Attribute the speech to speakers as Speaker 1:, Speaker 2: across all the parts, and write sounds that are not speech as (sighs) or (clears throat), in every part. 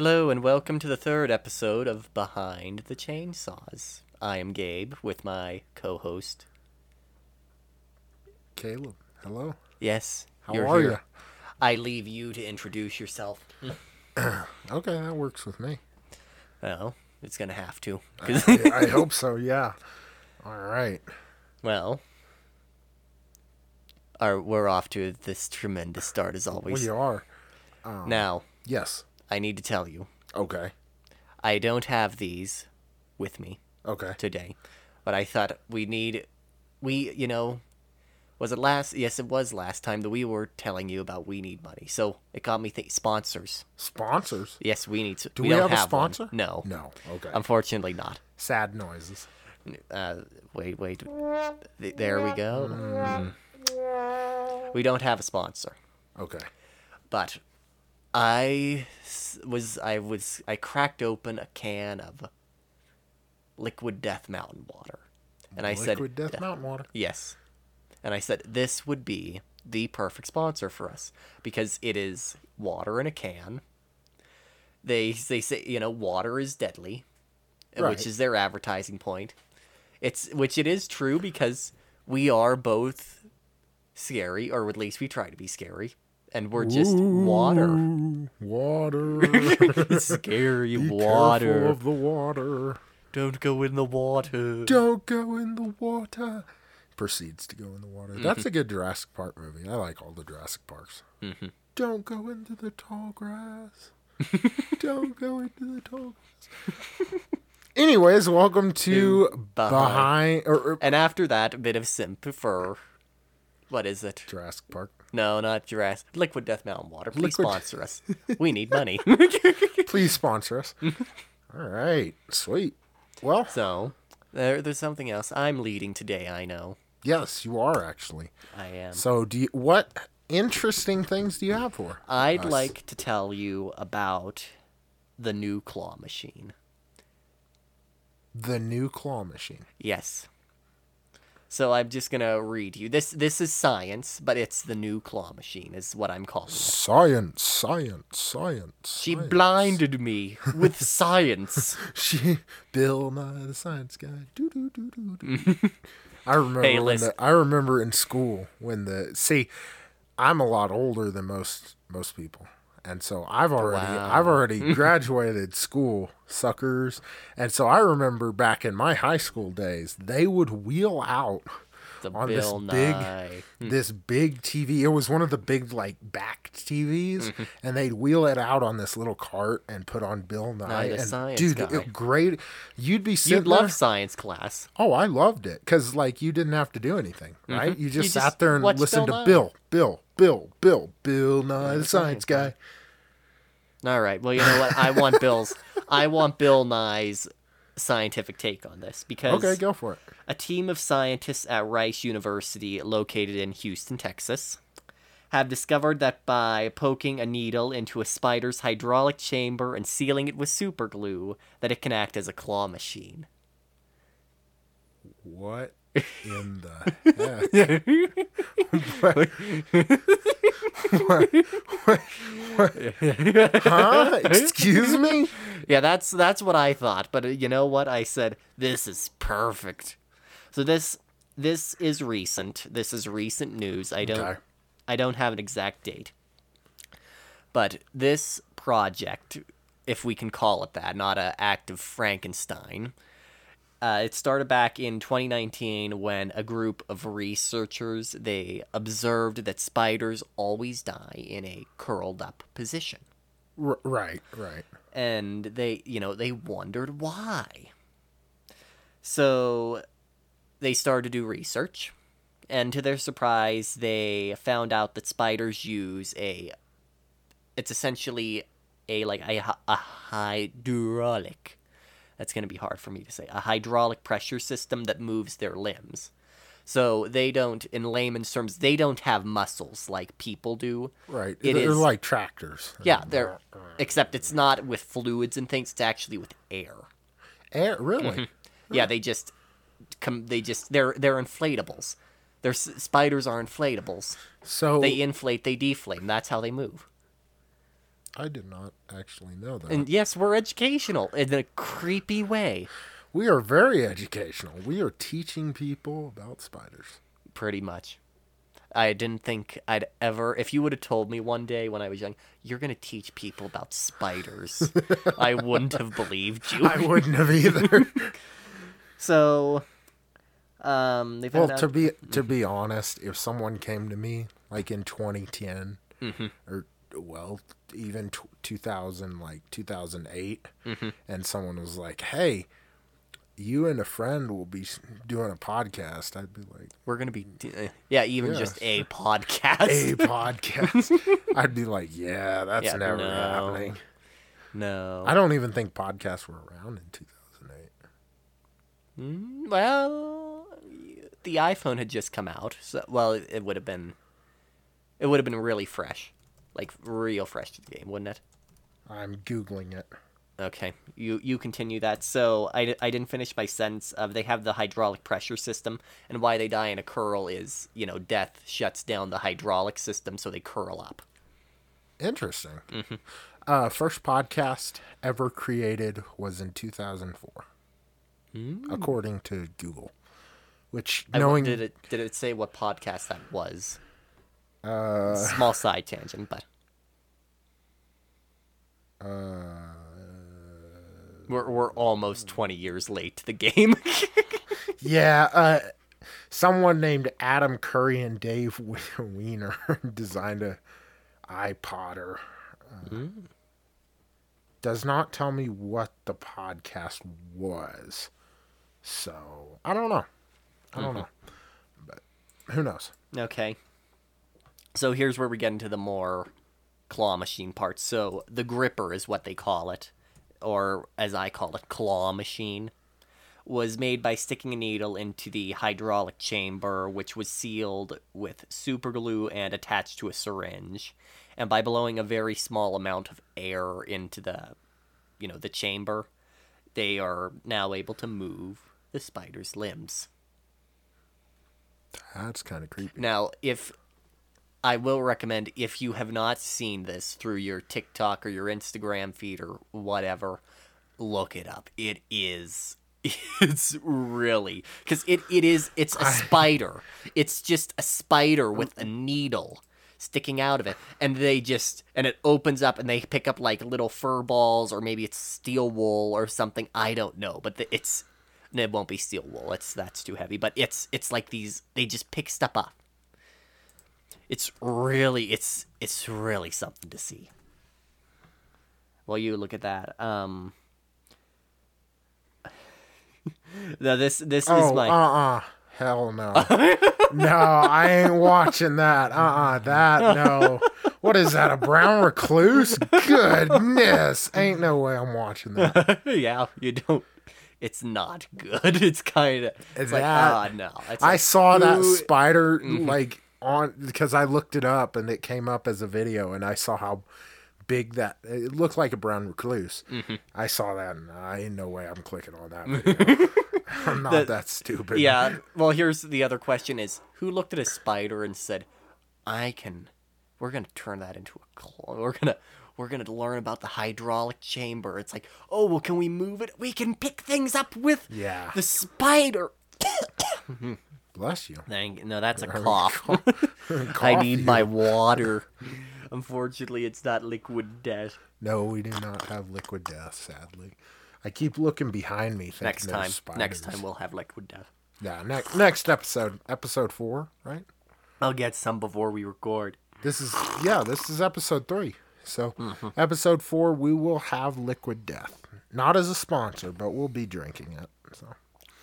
Speaker 1: Hello and welcome to the third episode of Behind the Chainsaws. I am Gabe with my co-host.
Speaker 2: Caleb, hello.
Speaker 1: Yes,
Speaker 2: How are you?
Speaker 1: I leave you to introduce yourself. (clears throat)
Speaker 2: Okay, that works with me.
Speaker 1: Well, it's gonna have to. (laughs)
Speaker 2: I, I hope so. Yeah. All right.
Speaker 1: well, our, we're off to this tremendous start as always.
Speaker 2: We are. Um,
Speaker 1: Now,
Speaker 2: Yes.
Speaker 1: I need to tell you,
Speaker 2: Okay.
Speaker 1: I don't have these with me
Speaker 2: Okay.
Speaker 1: today, but I thought we need, we, you know, was it last? Yes, it was last time that we were telling you about we need money. So it got me think sponsors.
Speaker 2: Sponsors.
Speaker 1: Yes, we need. To,
Speaker 2: Do
Speaker 1: we, don't
Speaker 2: have a
Speaker 1: one.
Speaker 2: sponsor?
Speaker 1: No,
Speaker 2: No. Okay.
Speaker 1: unfortunately not.
Speaker 2: Sad noises.
Speaker 1: Uh, wait, wait. Th- There we go.
Speaker 2: Mm.
Speaker 1: We don't have a sponsor,
Speaker 2: Okay.
Speaker 1: but I was I was I cracked open a can of liquid Death Mountain water, and I said,
Speaker 2: Liquid Death Mountain Water.
Speaker 1: Yes. And I said this would be the perfect sponsor for us because it is water in a can. They they say, you know, water is deadly,
Speaker 2: Right.
Speaker 1: which is their advertising point. It's which it is true because we are both scary or at least we try to be scary and we're just water.
Speaker 2: Ooh, Water. (laughs)
Speaker 1: scary (laughs)
Speaker 2: Be
Speaker 1: water.
Speaker 2: of the water.
Speaker 1: Don't go in the water.
Speaker 2: Don't go in the water. Proceeds to go in the water.
Speaker 1: Mm-hmm.
Speaker 2: That's a good Jurassic Park movie. I like all the Jurassic Parks.
Speaker 1: Mm-hmm.
Speaker 2: Don't go into the tall grass. (laughs) Don't go into the tall grass. Anyways, welcome to
Speaker 1: Behind-
Speaker 2: behind, or, or
Speaker 1: And after that, a bit of simp for what is it?
Speaker 2: Jurassic Park.
Speaker 1: No, not Jurassic. Liquid Death Mountain Water. Please
Speaker 2: Liquid-
Speaker 1: sponsor us. (laughs) We need money. (laughs)
Speaker 2: Please sponsor us. (laughs) all right, sweet. Well,
Speaker 1: so, there, there's something else. I'm leading today, I know.
Speaker 2: yes, you are actually.
Speaker 1: I am.
Speaker 2: So, do you, what interesting things do you have for?
Speaker 1: I'd
Speaker 2: us?
Speaker 1: like to tell you about the new claw machine.
Speaker 2: the new claw machine.
Speaker 1: Yes. So I'm just gonna read you. This this is science, but it's the new claw machine, is what I'm calling it.
Speaker 2: Science, science, science.
Speaker 1: She
Speaker 2: science.
Speaker 1: blinded me with (laughs) science.
Speaker 2: She Bill Nye the Science Guy. Doo, doo, doo, doo, doo. (laughs) I remember
Speaker 1: Hey, listen.
Speaker 2: the, I remember in school when the see I'm a lot older than most most people. And so I've oh, already I've already (laughs) graduated school, suckers. And so I remember back in my high school days, they would wheel out
Speaker 1: The
Speaker 2: on this
Speaker 1: Bill
Speaker 2: big this big TV. It was one of the big like backed TVs,
Speaker 1: Mm-hmm.
Speaker 2: and they'd wheel it out on this little cart and put on Bill Nye.
Speaker 1: the
Speaker 2: and
Speaker 1: science
Speaker 2: dude,
Speaker 1: guy.
Speaker 2: it, great. You'd be
Speaker 1: You'd love
Speaker 2: there-
Speaker 1: science class.
Speaker 2: Oh, I loved it because like you didn't have to do anything, right? You just
Speaker 1: Mm-hmm. You
Speaker 2: sat
Speaker 1: just
Speaker 2: there and listened
Speaker 1: Bill
Speaker 2: to
Speaker 1: Nye.
Speaker 2: Bill, Bill, Bill, Bill, Bill Nye, the
Speaker 1: science
Speaker 2: science guy.
Speaker 1: All right. Well, you know what? I want (laughs) Bill's. I want Bill Nye's scientific take on this because
Speaker 2: Okay, go for it.
Speaker 1: a team of scientists at Rice University, located in Houston, Texas, have discovered that by poking a needle into a spider's hydraulic chamber and sealing it with super glue, that it can act as a claw machine.
Speaker 2: What in the heck? (laughs) huh? Excuse me?
Speaker 1: Yeah, that's that's what I thought. But uh, you know what? I said this is perfect. So this this is recent. This is recent news. I don't
Speaker 2: Okay.
Speaker 1: I don't have an exact date. But this project, if we can call it that, not a act of Frankenstein, uh, it started back in 2019 when a group of researchers they observed that spiders always die in a curled up position
Speaker 2: R- right, right.
Speaker 1: and they you know they wondered why so they started to do research and to their surprise they found out that spiders use a it's essentially a like a, a hydraulic that's going to be hard for me to say a hydraulic pressure system that moves their limbs so they don't in layman's terms they don't have muscles like people do
Speaker 2: Right.
Speaker 1: It
Speaker 2: They're
Speaker 1: is-
Speaker 2: like tractors.
Speaker 1: yeah, they're except it's not with fluids and things. It's actually with air.
Speaker 2: Air, really?
Speaker 1: Mm-hmm. Yeah, they just come. They just they're they're inflatables. Their spiders are inflatables.
Speaker 2: So
Speaker 1: They inflate, they deflate. And that's how they move.
Speaker 2: I did not actually know that.
Speaker 1: And yes, we're educational in a creepy way.
Speaker 2: we are very educational. We are teaching people about spiders.
Speaker 1: Pretty much. I didn't think I'd ever. If you would have told me one day when I was young, you're gonna teach people about spiders, (laughs) I wouldn't have believed you.
Speaker 2: I wouldn't have either. (laughs) (laughs)
Speaker 1: So, um,
Speaker 2: well, to
Speaker 1: out.
Speaker 2: be to be honest, if someone came to me like in 2010
Speaker 1: Mm-hmm.
Speaker 2: or well, even t- 2000 like 2008
Speaker 1: Mm-hmm.
Speaker 2: and someone was like, "Hey, you and a friend will be doing a podcast." I'd be like,
Speaker 1: We're gonna be, uh, yeah, even
Speaker 2: Yeah.
Speaker 1: just a podcast.
Speaker 2: "A (laughs) podcast." I'd be like, "Yeah, that's
Speaker 1: Yeah,
Speaker 2: never
Speaker 1: no.
Speaker 2: happening."
Speaker 1: no.
Speaker 2: I don't even think podcasts were around in 2008.
Speaker 1: Mm, Well, the iPhone had just come out, so well, it would have been, it would have been really fresh, like real fresh to the game, wouldn't it?
Speaker 2: I'm googling it.
Speaker 1: Okay, you you continue that. So I, I didn't finish my sentence of they have the hydraulic pressure system, and why they die in a curl is you know death shuts down the hydraulic system, so they curl up.
Speaker 2: Interesting.
Speaker 1: Mm-hmm.
Speaker 2: Uh, first podcast ever created was in 2004, according to Google. Which
Speaker 1: I-
Speaker 2: knowing
Speaker 1: did it did it say what podcast that was?
Speaker 2: Uh,
Speaker 1: Small side tangent, but (laughs)
Speaker 2: uh,
Speaker 1: we're we're almost twenty years late to the game. (laughs)
Speaker 2: yeah, uh, someone named Adam Curry and Dave (laughs) Winer designed a iPodder. Uh, Does not tell me what the podcast was, so I don't know. I don't know, but who knows?
Speaker 1: Okay. So here's where we get into the more claw machine parts. So the gripper is what they call it, or as I call it, claw machine, was made by sticking a needle into the hydraulic chamber, which was sealed with super glue and attached to a syringe, and by blowing a very small amount of air into the, you know, the chamber, they are now able to move the spider's limbs.
Speaker 2: That's kind of creepy.
Speaker 1: Now, if I will recommend if you have not seen this through your TikTok or your Instagram feed or whatever, look it up. It is (laughs) it's really cuz it it is it's a spider. It's just a spider with a needle sticking out of it and they just and it opens up and they pick up like little fur balls or maybe it's steel wool or something i don't know but the, it's it won't be steel wool it's that's too heavy but it's it's like these they just pick stuff up it's really it's it's really something to see well you look at that um (laughs) no this this is
Speaker 2: Oh,
Speaker 1: my
Speaker 2: uh uh Hell no. (laughs) no, I ain't watching that. Uh uh That, no. What is that, a brown recluse? Goodness. Ain't no way I'm watching that. (laughs)
Speaker 1: yeah, you don't. It's not good. It's kind of. It's like
Speaker 2: That-
Speaker 1: ah no. It's
Speaker 2: I
Speaker 1: like,
Speaker 2: saw that
Speaker 1: ooh,
Speaker 2: spider,
Speaker 1: Mm-hmm.
Speaker 2: like, on, because I looked it up and it came up as a video and I saw how big that, it looked like a brown recluse.
Speaker 1: Mm-hmm.
Speaker 2: I saw that and I ain't no way I'm clicking on that. (laughs) I'm not that stupid.
Speaker 1: Yeah. Well, here's the other question: Is who looked at a spider and said, "I can. We're gonna turn that into a claw. We're gonna." We're gonna learn about the hydraulic chamber. It's like, oh well, can we move it? We can pick things up with
Speaker 2: Yeah.
Speaker 1: the spider.
Speaker 2: Bless you.
Speaker 1: Thank no, that's a cough. (laughs) I need my water. Unfortunately, it's not liquid death.
Speaker 2: No, we do not have liquid death, sadly. I keep looking behind me. Thinking
Speaker 1: Next time, next time we'll have liquid death.
Speaker 2: Yeah, next next episode, episode four, right?
Speaker 1: I'll get some before we record.
Speaker 2: This is yeah, this is episode three. So
Speaker 1: Mm-hmm.
Speaker 2: episode four, we will have liquid death. Not as a sponsor, but we'll be drinking it. So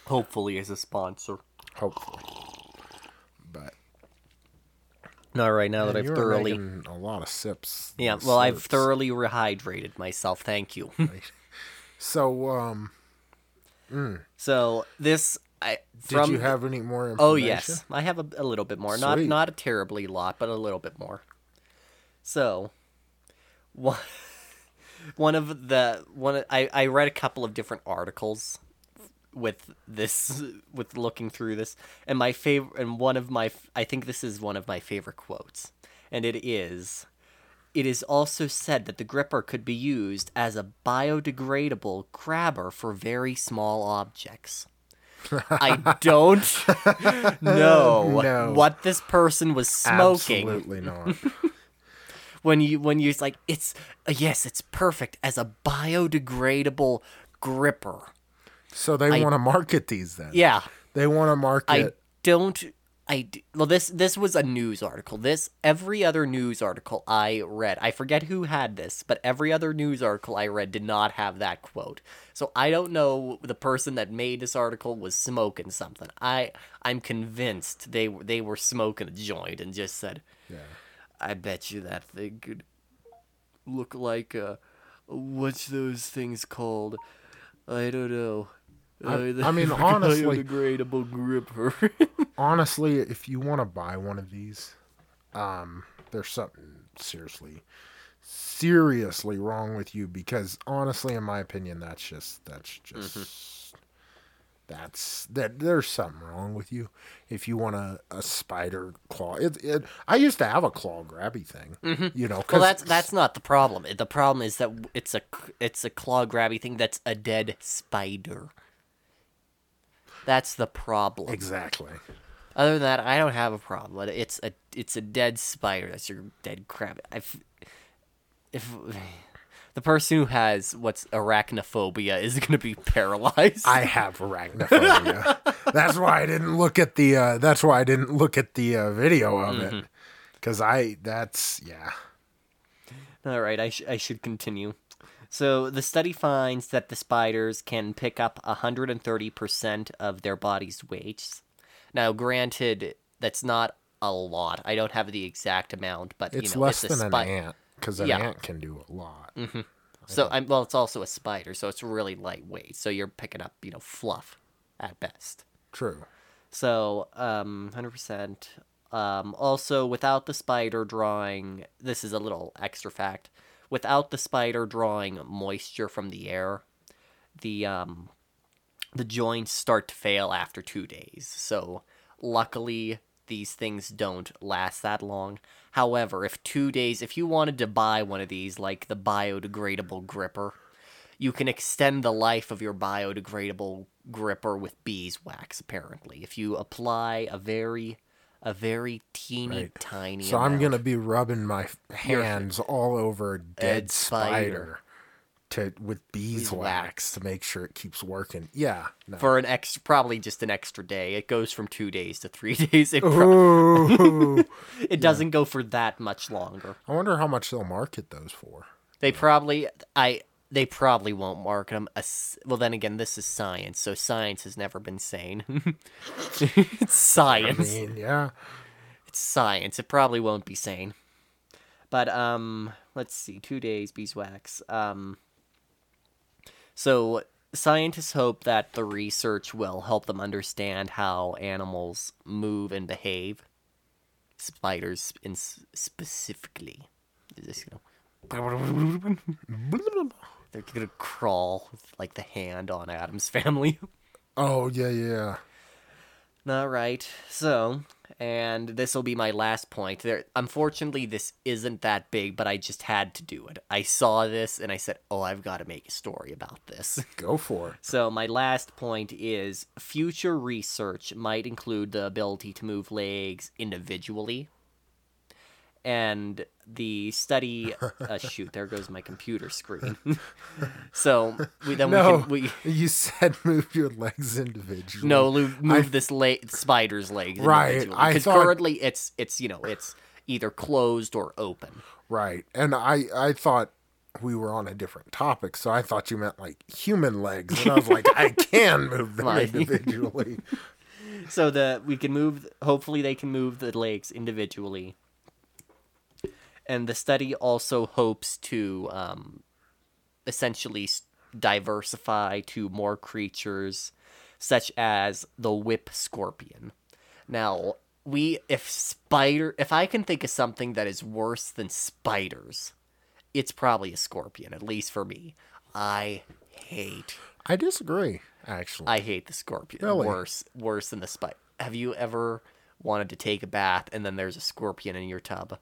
Speaker 1: Hopefully, as a sponsor.
Speaker 2: Hopefully. But
Speaker 1: not right now that I've thoroughly,
Speaker 2: a lot of sips.
Speaker 1: yeah, well, I've thoroughly rehydrated myself. Thank you. (laughs)
Speaker 2: So um,
Speaker 1: so this, I
Speaker 2: did you have any more information?
Speaker 1: Oh yes, I have a, a little bit more. Not not a terribly lot, but a little bit more. So, (laughs) one one of the one I I read a couple of different articles with this with looking through this, and my favorite and one of my I think this is one of my favorite quotes, and it is. it is also said that the gripper could be used as a biodegradable grabber for very small objects. I (laughs) don't know (laughs)
Speaker 2: No.
Speaker 1: what this person was smoking
Speaker 2: Absolutely not. (laughs)
Speaker 1: when you when you're like it's uh, yes it's perfect as a biodegradable gripper.
Speaker 2: So they want to market these then.
Speaker 1: Yeah,
Speaker 2: They want to market.
Speaker 1: I don't. I well this this was a news article. This every other news article I read. I forget who had this, but every other news article I read did not have that quote. So I don't know the person that made this article was smoking something. I I'm convinced they they were smoking a joint and just said,
Speaker 2: yeah.
Speaker 1: "I bet you that thing could look like a what's those things called? I don't know."
Speaker 2: I-
Speaker 1: Uh,
Speaker 2: I mean, (laughs) honestly-
Speaker 1: biodegradable gripper. (laughs)
Speaker 2: Honestly, if you want to buy one of these, um, there's something seriously, seriously wrong with you because honestly, in my opinion, that's just that's just that's that there's something wrong with you if you want a, a spider claw. It, it I used to have a claw grabby thing, you know.
Speaker 1: Well, that's that's not the problem. The problem is that it's a it's a claw grabby thing that's a dead spider. That's the problem.
Speaker 2: exactly.
Speaker 1: Other than that, I don't have a problem. It's a it's a dead spider. That's your dead crab. If if (sighs) the person who has what's arachnophobia is (laughs) going to be paralyzed.
Speaker 2: I have arachnophobia. (laughs) that's why I didn't look at the. Uh, that's why I didn't look at the uh, video of it. Because I. That's yeah.
Speaker 1: All right, I, sh- I should continue. So the study finds that the spiders can pick up 130% of their body's weights. Now, granted, that's not a lot. I don't have the exact amount, but
Speaker 2: It's
Speaker 1: you know,
Speaker 2: less
Speaker 1: it's a
Speaker 2: than
Speaker 1: spi-
Speaker 2: an ant because an
Speaker 1: Yeah.
Speaker 2: ant can do a lot.
Speaker 1: So I'm well, it's also a spider, so it's really lightweight. So you're picking up, you know, fluff at best.
Speaker 2: True.
Speaker 1: So, um, hundred percent. Um, also, without the spider drawing, this is a little extra fact. Without the spider drawing moisture from the air, the um, the joints start to fail after two days. So, luckily, these things don't last that long. However, if two days, if you wanted to buy one of these, like the biodegradable gripper, you can extend the life of your biodegradable gripper with beeswax apparently if you apply a very a very teeny
Speaker 2: Right.
Speaker 1: tiny
Speaker 2: So I'm gonna be rubbing my hands all over a dead spider,
Speaker 1: spider.
Speaker 2: to with beeswax to make sure it keeps working. Yeah. No.
Speaker 1: for an extra probably just an extra day it goes from two days to three (laughs) days it, pro- (laughs) it doesn't go for that much longer
Speaker 2: I wonder how much they'll market those for.
Speaker 1: they probably i they probably won't market them as, well then again this is science so science has never been sane (laughs) it's
Speaker 2: I
Speaker 1: science
Speaker 2: mean, yeah.
Speaker 1: it's science. It probably won't be sane. But um let's see, two days beeswax. Um so scientists hope that the research will help them understand how animals move and behave. Spiders in specifically. Is this, you know, (laughs) they're gonna crawl with like the hand on Addams (laughs) family.
Speaker 2: Oh yeah, yeah.
Speaker 1: All right. So, and this will be my last point. There, unfortunately, this isn't that big, but I just had to do it. I saw this and I said, "Oh, I've got to make a story about this." (laughs)
Speaker 2: Go for it.
Speaker 1: So, my last point is future research might include the ability to move legs individually. And the study, uh, (laughs) shoot, there goes my computer screen. (laughs) so we then
Speaker 2: No,
Speaker 1: we can we
Speaker 2: you said move your legs individually.
Speaker 1: no move this la- spider's legs
Speaker 2: Right,
Speaker 1: because
Speaker 2: thought-
Speaker 1: currently it's it's you know it's either closed or open.
Speaker 2: Right. And I I thought we were on a different topic, so I thought you meant like human legs, and I was like, I (laughs) can move them individually.
Speaker 1: So the we can move. Hopefully, they can move the legs individually. And the study also hopes to um, essentially s- diversify to more creatures, such as the whip scorpion. Now, we if spider if I can think of something that is worse than spiders, it's probably a scorpion. At least for me, I hate
Speaker 2: I disagree, actually.
Speaker 1: I hate the scorpion.
Speaker 2: Really?
Speaker 1: Worse, worse than the spider. Have you ever wanted to take a bath and then there's a scorpion in your tub?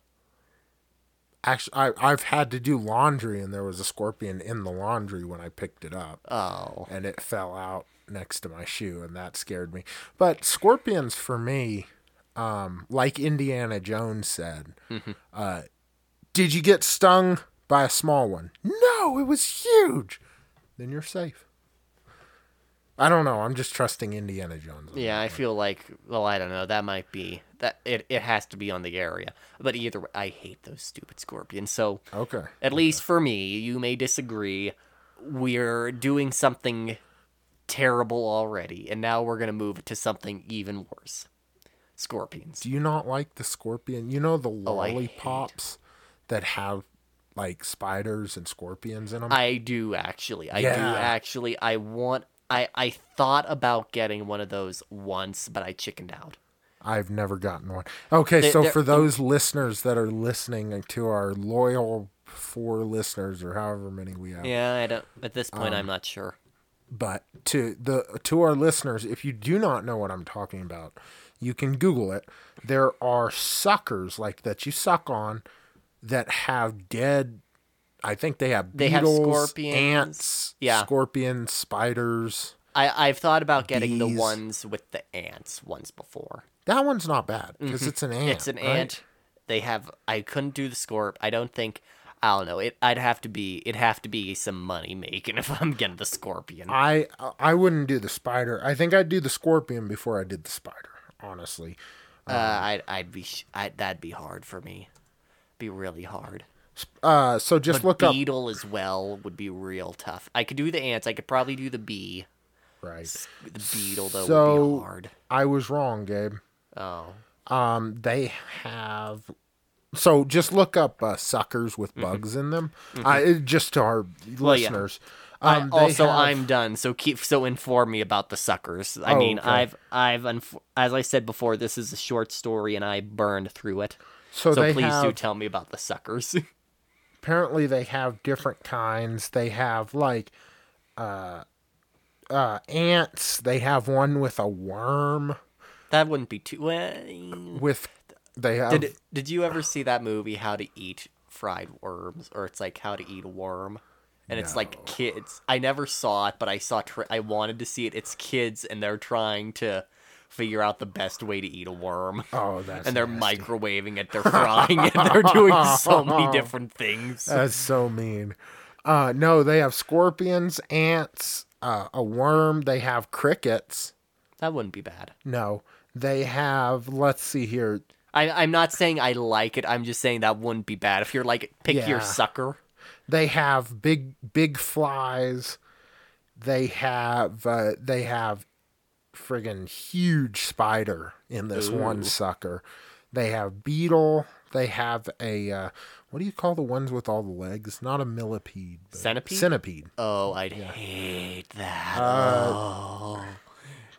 Speaker 2: Actually, I, I've had to do laundry, and there was a scorpion in the laundry when I picked it up.
Speaker 1: Oh.
Speaker 2: And it fell out next to my shoe, and that scared me. But scorpions, for me, um, like Indiana Jones said,
Speaker 1: Mm-hmm.
Speaker 2: uh, did you get stung by a small one? No, it was huge. Then you're safe. I don't know. I'm just trusting Indiana Jones.
Speaker 1: Yeah, I feel like well, I don't know. That might be that it. It has to be on the area. But either way, I hate those stupid scorpions. So
Speaker 2: Okay.
Speaker 1: at least for me, you may disagree. We're doing something terrible already, and now we're gonna move to something even worse. Scorpions.
Speaker 2: Do you not like the scorpion? You know the
Speaker 1: Oh,
Speaker 2: lollipops that have like spiders and scorpions in them?
Speaker 1: I do actually. I do actually. I want. I I thought about getting one of those once, but I chickened out.
Speaker 2: I've never gotten one. Okay,
Speaker 1: They-
Speaker 2: so
Speaker 1: they're-
Speaker 2: for those listeners that are listening to our loyal four listeners or however many we have,
Speaker 1: Yeah, I don't. At this point,
Speaker 2: Um,
Speaker 1: I'm not sure.
Speaker 2: but to the to our listeners, if you do not know what I'm talking about, you can Google it. There are suckers like that you suck on that have dead. I think they have
Speaker 1: They have
Speaker 2: beetles,
Speaker 1: scorpions.
Speaker 2: ants,
Speaker 1: Yeah.
Speaker 2: scorpions, spiders.
Speaker 1: I I've thought about getting the ones with the ants once before.
Speaker 2: That one's not bad because it's an ant.
Speaker 1: Mm-hmm. it's an
Speaker 2: right?
Speaker 1: ant. They have. I couldn't do the scorp. I don't think. I don't know. It. I'd have to be. It'd have to be some money making (laughs) if I'm getting the scorpion.
Speaker 2: I I wouldn't do the spider. I think I'd do the scorpion before I did the spider. Honestly,
Speaker 1: Uh, I'd. I'd be. I, that'd be hard for me. Be really hard.
Speaker 2: uh, so just
Speaker 1: But
Speaker 2: look up
Speaker 1: beetle as well would be real tough. I could do the ants. I could probably do the bee.
Speaker 2: Right.
Speaker 1: The beetle though would
Speaker 2: So-
Speaker 1: be hard.
Speaker 2: I was wrong, Gabe.
Speaker 1: Oh.
Speaker 2: Um, they have. So just look up uh, suckers with bugs in them. Uh, it- just to our
Speaker 1: Mm-hmm. Well,
Speaker 2: listeners.
Speaker 1: I,
Speaker 2: Um, they
Speaker 1: also,
Speaker 2: have-
Speaker 1: I'm done. So keep so inform me about the suckers. I
Speaker 2: Oh,
Speaker 1: mean,
Speaker 2: okay.
Speaker 1: I've I've unf- as I said before, this is a short story, and I burned through it.
Speaker 2: So,
Speaker 1: So please do tell me about the suckers. (laughs)
Speaker 2: apparently they have different kinds. They have like uh, uh, ants. They have one with a worm.
Speaker 1: that wouldn't be too. Well,
Speaker 2: With they have
Speaker 1: did did you ever see that movie How to Eat Fried Worms, or it's like How to Eat a Worm? And it's like kids. I never saw it, but I saw. Tra- I wanted to see it. It's kids, and they're trying to figure out the best way to eat a worm.
Speaker 2: oh that's (laughs)
Speaker 1: and they're
Speaker 2: nasty.
Speaker 1: microwaving it, they're frying it, they're doing so many (laughs) different things.
Speaker 2: That's so mean. Uh, no, they have scorpions, ants, uh, a worm. They have crickets.
Speaker 1: That wouldn't be bad.
Speaker 2: No, they have. Let's see here.
Speaker 1: I, I'm not saying I like it. I'm just saying that wouldn't be bad. If you're like, pick
Speaker 2: Yeah.
Speaker 1: your sucker.
Speaker 2: They have big, big flies. They have. Uh, they have friggin' huge spider in this one sucker. They have beetle. They have a. Uh, what do you call the ones with all the legs? Not a millipede. but-
Speaker 1: Centipede?
Speaker 2: Centipede.
Speaker 1: Oh, I'd hate that.
Speaker 2: Uh,
Speaker 1: oh.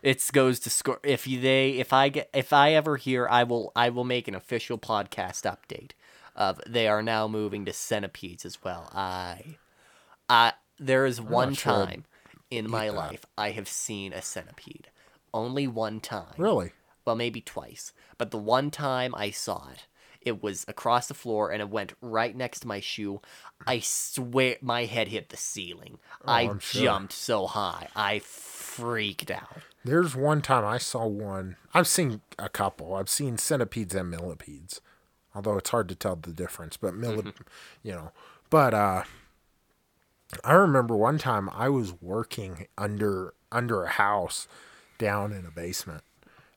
Speaker 1: It goes to score. If they if I get if I ever hear, I will I will make an official podcast update of they are now moving to centipedes as well. I, I there is one
Speaker 2: sure
Speaker 1: time in my life I have seen a centipede. Only one time.
Speaker 2: Really?
Speaker 1: well, maybe twice. But the one time I saw it, it was across the floor and it went right next to my shoe. I swear my head hit the ceiling. I
Speaker 2: Oh, sure.
Speaker 1: jumped so high. I freaked out.
Speaker 2: There's one time I saw one. I've seen a couple. I've seen centipedes and millipedes, although it's hard to tell the difference. But millip, you know. But uh, I remember one time I was working under under a house down in a basement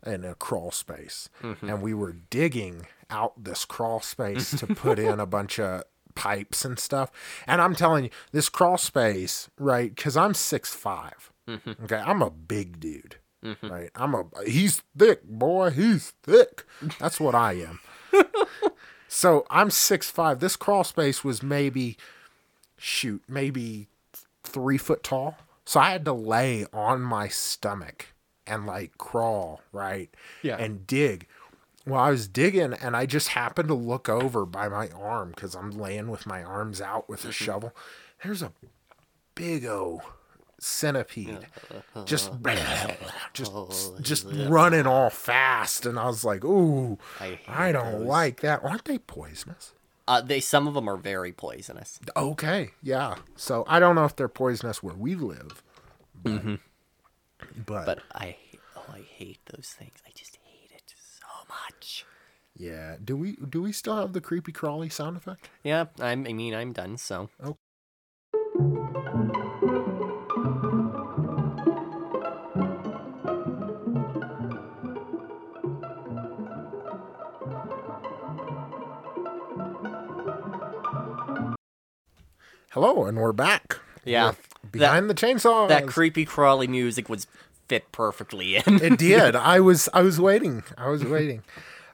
Speaker 2: in a crawl space, mm-hmm. and we were digging out this crawl space to put in a bunch of pipes and stuff. And I'm telling you, this crawl space, right? Because I'm six five. Mm-hmm. Okay, I'm a big dude. Mm-hmm. Right, I'm a he's thick, boy. He's thick. That's what I am. (laughs) so I'm six five. This crawl space was maybe shoot, maybe three foot tall. So I had to lay on my stomach and like crawl, right?
Speaker 1: Yeah.
Speaker 2: And dig. Well, I was digging and I just happened to look over by my arm because I'm laying with my arms out with a mm-hmm. shovel. There's a big O centipede just uh-huh. (laughs) just just running all fast and I was like, "Ooh,
Speaker 1: I
Speaker 2: I, don't
Speaker 1: those.
Speaker 2: like that. Aren't they poisonous?"
Speaker 1: Uh, they some of them are very poisonous.
Speaker 2: Okay, yeah. So I don't know if they're poisonous where we live, but, mm-hmm. But,
Speaker 1: But I oh I hate those things. I just hate it so much.
Speaker 2: yeah. Do we do we still have the creepy crawly sound effect?
Speaker 1: Yeah, I'm, I mean I'm done. So Okay.
Speaker 2: Hello, and we're back.
Speaker 1: Yeah.
Speaker 2: with behind the chainsaw.
Speaker 1: that creepy crawly music was fit perfectly in.
Speaker 2: it (laughs) did. I was I was waiting. I was waiting.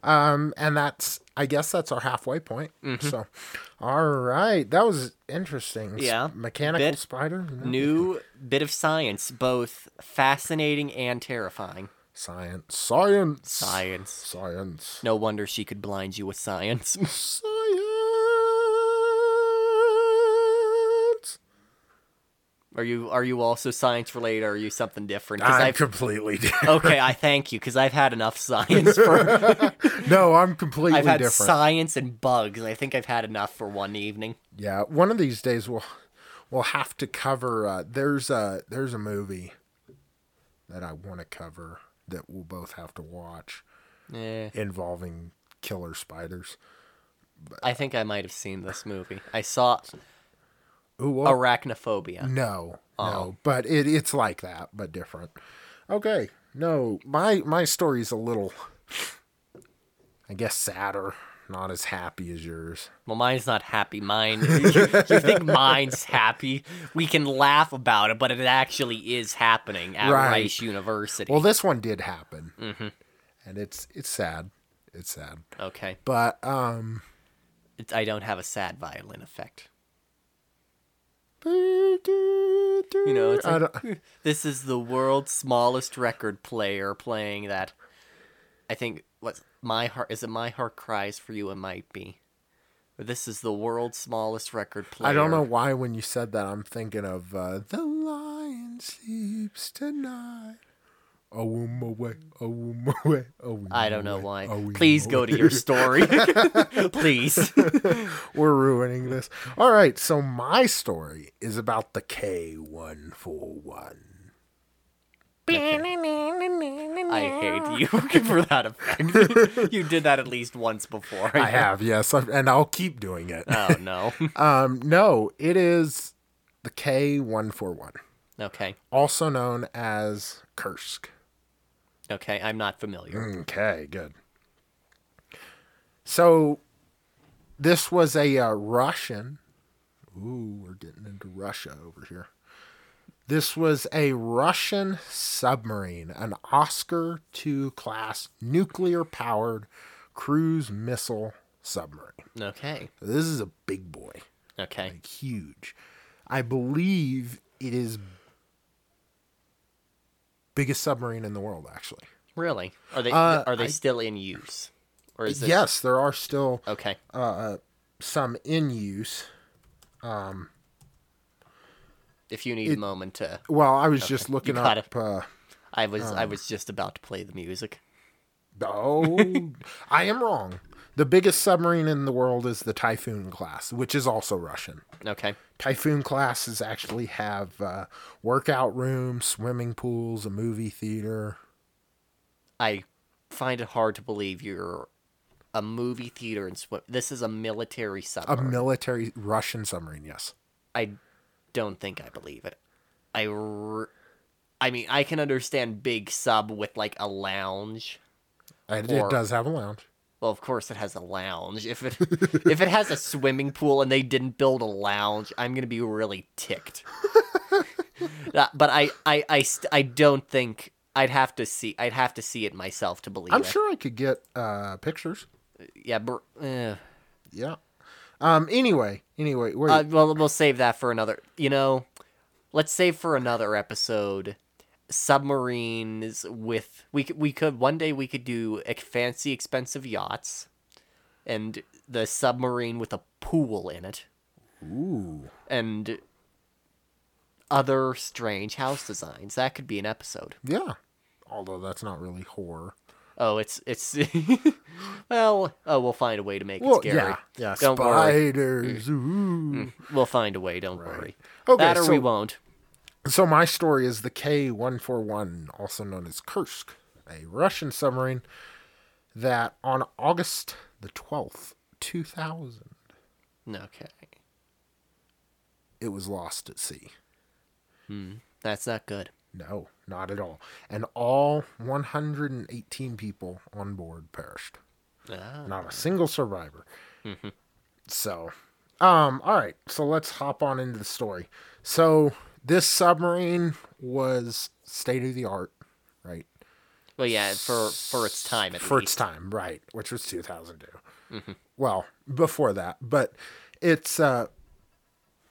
Speaker 2: Um, and that's I guess that's our halfway point. So, all right, that was interesting.
Speaker 1: Mm-hmm. Yeah.
Speaker 2: mechanical
Speaker 1: Bit
Speaker 2: spider.
Speaker 1: New bit of science, both fascinating and terrifying.
Speaker 2: Science, science,
Speaker 1: Science.
Speaker 2: science,
Speaker 1: No wonder she could blind you with science. (laughs) Are you are you also science related or are you something different?
Speaker 2: I'm
Speaker 1: I've-
Speaker 2: completely different.
Speaker 1: okay, I thank you because I've had enough science for (laughs)
Speaker 2: no, I'm completely
Speaker 1: I've had
Speaker 2: different.
Speaker 1: science and bugs. I think I've had enough for one evening.
Speaker 2: Yeah, one of these days we'll we'll have to cover. Uh, there's a there's a movie that I want to cover that we'll both have to watch
Speaker 1: Eh,
Speaker 2: involving killer spiders.
Speaker 1: I think I might have seen this movie. I saw
Speaker 2: Ooh, well,
Speaker 1: Arachnophobia.
Speaker 2: no,
Speaker 1: Oh.
Speaker 2: no, but it it's like that, but different. Okay, no, my my story's a little, I guess, sadder. Not as happy as yours.
Speaker 1: Well, mine's not happy. Mine, you, you think (laughs) mine's happy? We can laugh about it, but it actually is happening at
Speaker 2: Right.
Speaker 1: Rice University.
Speaker 2: Well, this one did happen,
Speaker 1: Mm-hmm.
Speaker 2: and it's it's sad. It's sad,
Speaker 1: okay,
Speaker 2: but um.
Speaker 1: It's- I don't have a sad violin effect.
Speaker 2: You
Speaker 1: know, it's like, (laughs) this is the world's smallest record player playing that. I think what's my heart is it my heart cries for you? It might be. This is the world's smallest record player.
Speaker 2: I don't know why when you said that I'm thinking of uh, the lion sleeps tonight. A womb away, a womb away, a womb
Speaker 1: I don't know why.
Speaker 2: womb
Speaker 1: Please go to your story. (laughs) (laughs) Please. (laughs)
Speaker 2: We're ruining this. All right, so my story is about the K141.
Speaker 1: I hate you for that effect. you did that at least once before.
Speaker 2: I have, yes, and I'll keep doing it.
Speaker 1: Oh no.
Speaker 2: Um, no, it is the K141,
Speaker 1: Okay.
Speaker 2: also known as Kursk.
Speaker 1: Okay. I'm not familiar.
Speaker 2: Okay, good. So, this was a uh, Russian. Ooh, we're getting into Russia over here. This was a Russian submarine, an Oscar II class nuclear powered cruise missile submarine.
Speaker 1: Okay.
Speaker 2: This is a big boy,
Speaker 1: Okay.
Speaker 2: like huge. I believe it is biggest submarine in the world, actually.
Speaker 1: Really? Are they
Speaker 2: Uh,
Speaker 1: are they
Speaker 2: I-
Speaker 1: still in use? Or is this
Speaker 2: Yes, there are still
Speaker 1: Okay.
Speaker 2: uh, some in use.
Speaker 1: Um, If you need a moment to
Speaker 2: Well, I was just looking up. Uh,
Speaker 1: I was I was just about to play the music.
Speaker 2: oh, (laughs) I am wrong. The biggest submarine in the world is the Typhoon class, which is also Russian.
Speaker 1: Okay.
Speaker 2: Typhoon classes actually have uh, workout rooms, swimming pools, a movie theater.
Speaker 1: I find it hard to believe you're a movie theater and swim. This is a military submarine.
Speaker 2: A military Russian submarine, yes.
Speaker 1: I don't think I believe it. I, r- I mean, I can understand big sub with like a lounge.
Speaker 2: And
Speaker 1: Or-
Speaker 2: it does have a lounge.
Speaker 1: Well, of course it has a lounge. If it (laughs) if it has a swimming pool and they didn't build a lounge, I'm gonna be really ticked. (laughs) Uh, but I I I, st- I don't think I'd have to see I'd have to see it myself to believe it.
Speaker 2: I'm
Speaker 1: it.
Speaker 2: sure I could get uh, pictures.
Speaker 1: Yeah, br- eh.
Speaker 2: Yeah. Um. Anyway, anyway, wait.
Speaker 1: Uh, well, we'll save that for another. You know, let's save for another episode. Submarines with we could we could one day we could do fancy expensive yachts, and the submarine with a pool in it,
Speaker 2: Ooh.
Speaker 1: and other strange house designs. That could be an episode.
Speaker 2: Yeah. Although that's not really horror.
Speaker 1: Oh, it's it's. (laughs) well, oh, we'll find a way to make
Speaker 2: Well,
Speaker 1: it scary.
Speaker 2: yeah, yeah.
Speaker 1: Don't worry.
Speaker 2: spiders. Mm, ooh.
Speaker 1: Mm, we'll find a way. Don't worry.
Speaker 2: Okay,
Speaker 1: that or
Speaker 2: so-
Speaker 1: we won't.
Speaker 2: So my story is the K-141, also known as Kursk, a Russian submarine that on August the 12th, 2000,
Speaker 1: Okay,
Speaker 2: it was lost at sea. Hmm.
Speaker 1: that's not good.
Speaker 2: No, not at all. And all 118 people on board perished.
Speaker 1: Ah,
Speaker 2: Not a single survivor. Mm-hmm. So, um, all right. So let's hop on into the story. So this submarine was state of the art, right?
Speaker 1: well, yeah, for for its time at
Speaker 2: for
Speaker 1: least.
Speaker 2: its time, right? Which was 2002. Mm-hmm. Well, before that, but it's uh,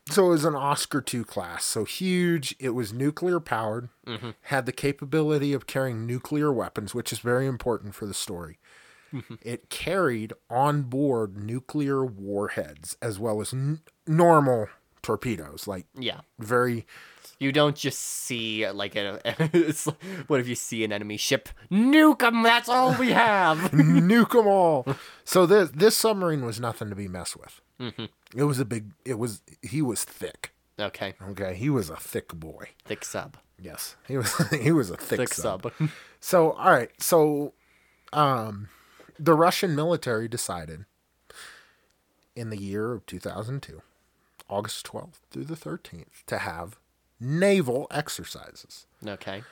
Speaker 2: so it was an Oscar two class, so huge. It was nuclear powered, mm-hmm. had the capability of carrying nuclear weapons, which is very important for the story. Mm-hmm. It carried on board nuclear warheads as well as n- normal torpedoes, like
Speaker 1: Yeah,
Speaker 2: very
Speaker 1: you don't just see like a. (laughs) It's, like- what if you see an enemy ship? Nuke 'em, That's all we have. (laughs)
Speaker 2: nuke them all. So this this submarine was nothing to be messed with. It was a big. It was he was thick.
Speaker 1: okay,
Speaker 2: Okay, he was a thick boy.
Speaker 1: thick sub.
Speaker 2: Yes, he was. (laughs) he was a thick,
Speaker 1: Thick
Speaker 2: sub.
Speaker 1: sub.
Speaker 2: So all right, so um, the Russian military decided in the year of 2002, August 12th through the 13th, to have naval exercises.
Speaker 1: okay.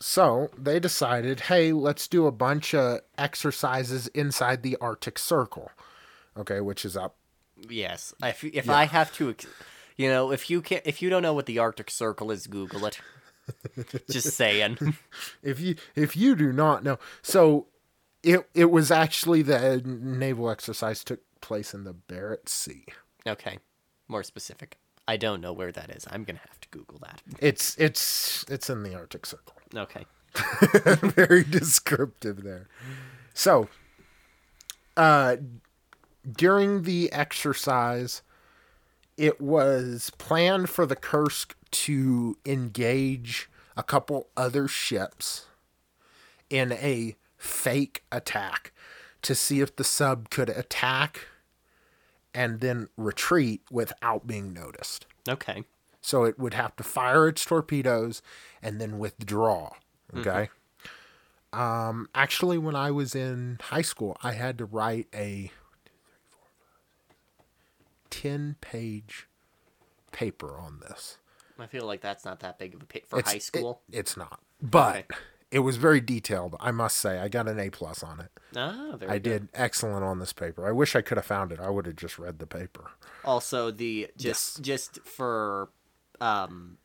Speaker 2: So they decided, hey, let's do a bunch of exercises inside the Arctic Circle, okay, which is up.
Speaker 1: Yes. If if I have to, ex- you know, if you can, if you don't know what the Arctic Circle is, Google it. (laughs) Just saying. (laughs)
Speaker 2: If you if you do not know, so it it was actually the naval exercise took place in the Barents Sea.
Speaker 1: Okay. More specific. I don't know where that is. I'm gonna have to Google that.
Speaker 2: It's it's it's in the Arctic Circle. (laughs)
Speaker 1: Okay.
Speaker 2: Very descriptive there. So, uh, during the exercise, it was planned for the Kursk to engage a couple other ships in a fake attack to see if the sub could attack and then retreat without being noticed.
Speaker 1: Okay.
Speaker 2: So it would have to fire its torpedoes and then withdraw. Okay. Um, actually, when I was in high school, I had to write a 10 page paper on this.
Speaker 1: I feel like that's not that big of a pit for
Speaker 2: It's,
Speaker 1: high school.
Speaker 2: it- it's not, but
Speaker 1: Okay.
Speaker 2: It was very detailed. I must say, I got an A plus on it.
Speaker 1: ah, very
Speaker 2: I
Speaker 1: good.
Speaker 2: did excellent on this paper. I wish I could have found it. I would have just read the paper.
Speaker 1: Also, the just just for um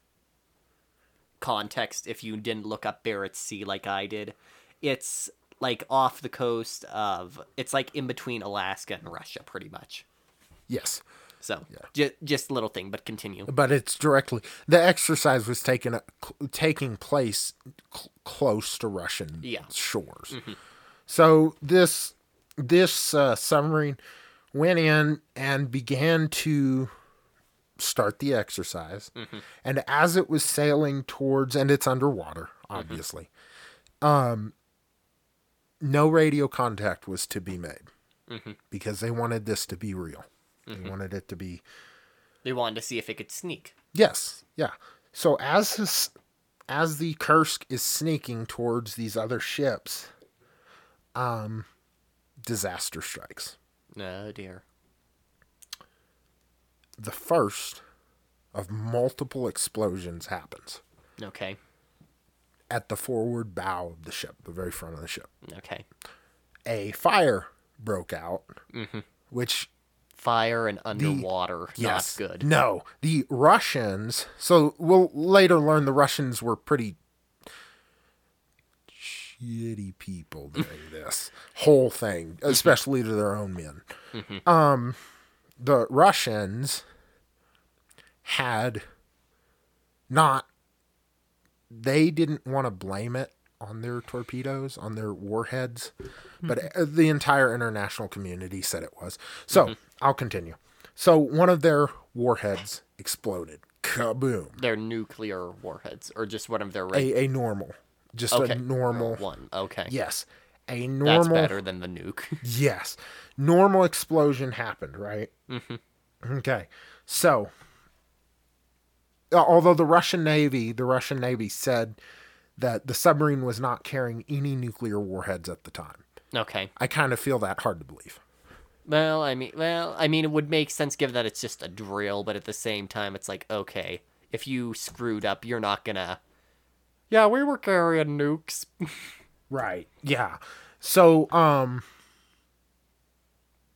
Speaker 1: context, if you didn't look up Barents Sea like I did, it's like off the coast of. It's like in between Alaska and Russia, pretty much.
Speaker 2: Yes.
Speaker 1: So, ju- just a little thing, but continue.
Speaker 2: but it's directly the exercise was taken taking place cl- close to Russian
Speaker 1: Yeah.
Speaker 2: shores. So this this uh, submarine went in and began to start the exercise, and as it was sailing towards, and it's underwater, obviously. Um, no radio contact was to be made because they wanted this to be real. They wanted it to be
Speaker 1: They wanted to see if it could sneak.
Speaker 2: Yes, yeah. So as this, as the Kursk is sneaking towards these other ships, um, disaster strikes.
Speaker 1: Oh dear.
Speaker 2: The first of multiple explosions happens
Speaker 1: Okay.
Speaker 2: at the forward bow of the ship, the very front of the ship.
Speaker 1: Okay.
Speaker 2: A fire broke out, which
Speaker 1: Fire and underwater.
Speaker 2: yes,
Speaker 1: Not good.
Speaker 2: No, the Russians. So we'll later learn the Russians were pretty shitty people (laughs) during this whole thing, especially to their own men. Um, the Russians had not. They didn't want to blame it on their torpedoes, on their warheads, but uh, the entire international community said it was. So I'll continue. So one of their warheads exploded. Kaboom.
Speaker 1: They're nuclear warheads, or just one of their. Ra-
Speaker 2: A, a normal. Just
Speaker 1: okay.
Speaker 2: a normal.
Speaker 1: one. Okay.
Speaker 2: Yes. a normal. That's
Speaker 1: better than the nuke. (laughs)
Speaker 2: yes, normal explosion happened, right? Mm-hmm. Okay, so although the Russian Navy, the Russian Navy said that the submarine was not carrying any nuclear warheads at the time.
Speaker 1: Okay.
Speaker 2: I kind of feel that hard to believe.
Speaker 1: Well, I mean, well, I mean, it would make sense given that it's just a drill, but at the same time, it's like, okay, if you screwed up, you're not gonna. Yeah, we were carrying nukes. (laughs)
Speaker 2: right. Yeah. So, um,